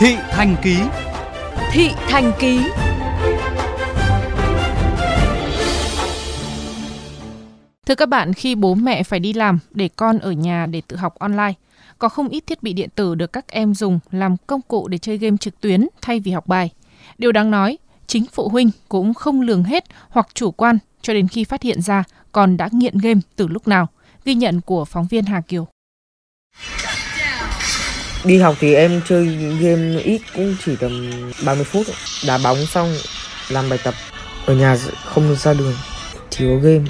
Thị Thành Ký Thị Thành Ký Thưa các bạn, khi bố mẹ phải đi làm để con ở nhà để tự học online, có không ít thiết bị điện tử được các em dùng làm công cụ để chơi game trực tuyến thay vì học bài. Điều đáng nói, chính phụ huynh cũng không lường hết hoặc chủ quan cho đến khi phát hiện ra con đã nghiện game từ lúc nào. Ghi nhận của phóng viên Hà Kiều. Đi học thì em chơi game ít cũng chỉ tầm 30 phút. Đá bóng xong làm bài tập. Ở nhà không ra đường Chỉ có game.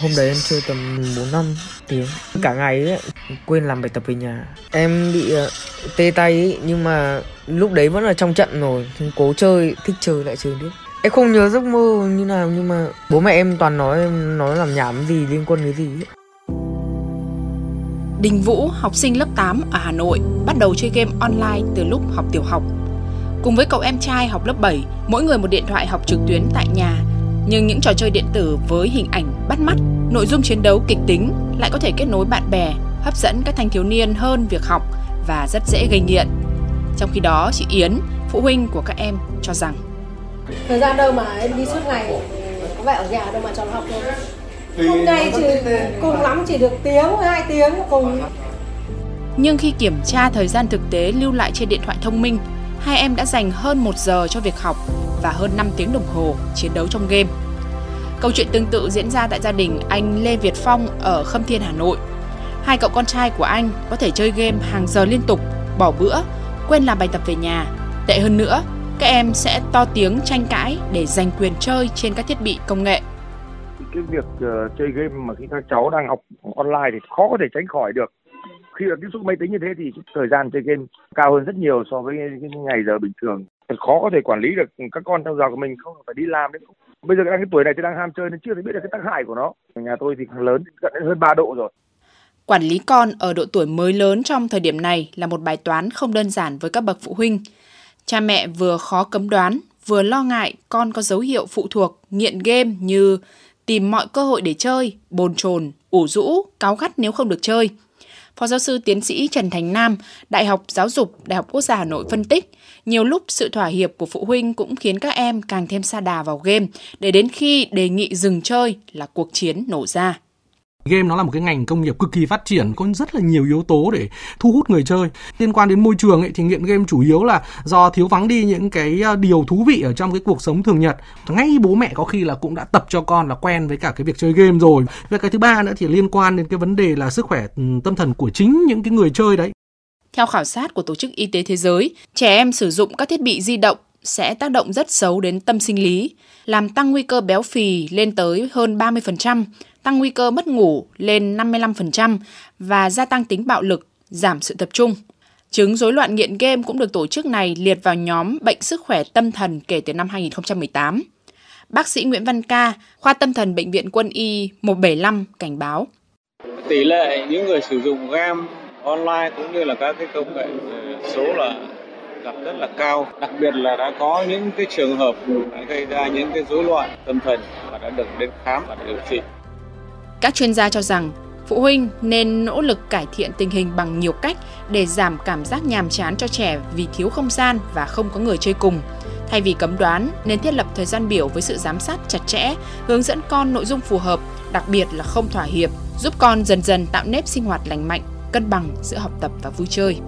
Hôm đấy em chơi tầm 4 năm tiếng. Cả ngày ấy, quên làm bài tập về nhà. Em bị ờ, tê tay ấy, nhưng mà lúc đấy vẫn là trong trận rồi. Cố chơi, thích chơi lại chơi tiếp. Em không nhớ giấc mơ như nào nhưng mà bố mẹ em toàn nói em nói làm nhảm gì liên quan đến gì ấy. Đình Vũ, học sinh lớp 8 ở Hà Nội, bắt đầu chơi game online từ lúc học tiểu học. Cùng với cậu em trai học lớp 7, mỗi người một điện thoại học trực tuyến tại nhà. Nhưng những trò chơi điện tử với hình ảnh bắt mắt, nội dung chiến đấu kịch tính lại có thể kết nối bạn bè, hấp dẫn các thanh thiếu niên hơn việc học và rất dễ gây nghiện. Trong khi đó, chị Yến, phụ huynh của các em cho rằng Thời gian đâu mà em đi suốt ngày, có vẻ ở nhà đâu mà cho học thôi một ngày chỉ cùng lắm chỉ được tiếng hai tiếng cùng nhưng khi kiểm tra thời gian thực tế lưu lại trên điện thoại thông minh hai em đã dành hơn một giờ cho việc học và hơn 5 tiếng đồng hồ chiến đấu trong game. Câu chuyện tương tự diễn ra tại gia đình anh Lê Việt Phong ở Khâm Thiên, Hà Nội. Hai cậu con trai của anh có thể chơi game hàng giờ liên tục, bỏ bữa, quên làm bài tập về nhà. Tệ hơn nữa, các em sẽ to tiếng tranh cãi để giành quyền chơi trên các thiết bị công nghệ cái việc uh, chơi game mà khi các cháu đang học online thì khó có thể tránh khỏi được. Khi là tiếp xúc máy tính như thế thì thời gian chơi game cao hơn rất nhiều so với cái ngày giờ bình thường. Thật khó có thể quản lý được các con trong giờ của mình không phải đi làm đấy bây giờ đang cái tuổi này thì đang ham chơi nên chưa thể biết được cái tác hại của nó. Nhà tôi thì lớn gần đến hơn 3 độ rồi. Quản lý con ở độ tuổi mới lớn trong thời điểm này là một bài toán không đơn giản với các bậc phụ huynh. Cha mẹ vừa khó cấm đoán, vừa lo ngại con có dấu hiệu phụ thuộc, nghiện game như tìm mọi cơ hội để chơi, bồn chồn, ủ rũ, cáu gắt nếu không được chơi. Phó giáo sư tiến sĩ Trần Thành Nam, Đại học Giáo dục, Đại học Quốc gia Hà Nội phân tích, nhiều lúc sự thỏa hiệp của phụ huynh cũng khiến các em càng thêm sa đà vào game, để đến khi đề nghị dừng chơi là cuộc chiến nổ ra. Game nó là một cái ngành công nghiệp cực kỳ phát triển, có rất là nhiều yếu tố để thu hút người chơi. Liên quan đến môi trường ấy, thì nghiện game chủ yếu là do thiếu vắng đi những cái ờ, điều thú vị ở trong cái cuộc sống thường nhật. Ngay bố mẹ có khi là cũng đã tập cho con là quen với cả cái việc chơi game rồi. Và cái thứ ba nữa thì liên quan đến cái vấn đề là sức khỏe ừ, tâm thần của chính những cái người chơi đấy. Theo khảo sát của Tổ chức Y tế Thế giới, trẻ em sử dụng các thiết bị di động sẽ tác động rất xấu đến tâm sinh lý, làm tăng nguy cơ béo phì lên tới hơn 30%, tăng nguy cơ mất ngủ lên 55% và gia tăng tính bạo lực, giảm sự tập trung. Chứng rối loạn nghiện game cũng được tổ chức này liệt vào nhóm bệnh sức khỏe tâm thần kể từ năm 2018. Bác sĩ Nguyễn Văn Ca, khoa tâm thần Bệnh viện Quân y 175 cảnh báo. Tỷ lệ những người sử dụng game online cũng như là các cái công nghệ ờ, số là gặp rất là cao đặc biệt là đã có những cái trường hợp đã gây ra những cái rối loạn tâm thần và đã được đến khám và điều trị các chuyên gia cho rằng phụ huynh nên nỗ lực cải thiện tình hình bằng nhiều cách để giảm cảm giác nhàm chán cho trẻ vì thiếu không gian và không có người chơi cùng. Thay vì cấm đoán, nên thiết lập thời gian biểu với sự giám sát chặt chẽ, hướng dẫn con nội dung phù hợp, đặc biệt là không thỏa hiệp, giúp con dần dần tạo nếp sinh hoạt lành mạnh, cân bằng giữa học tập và vui chơi.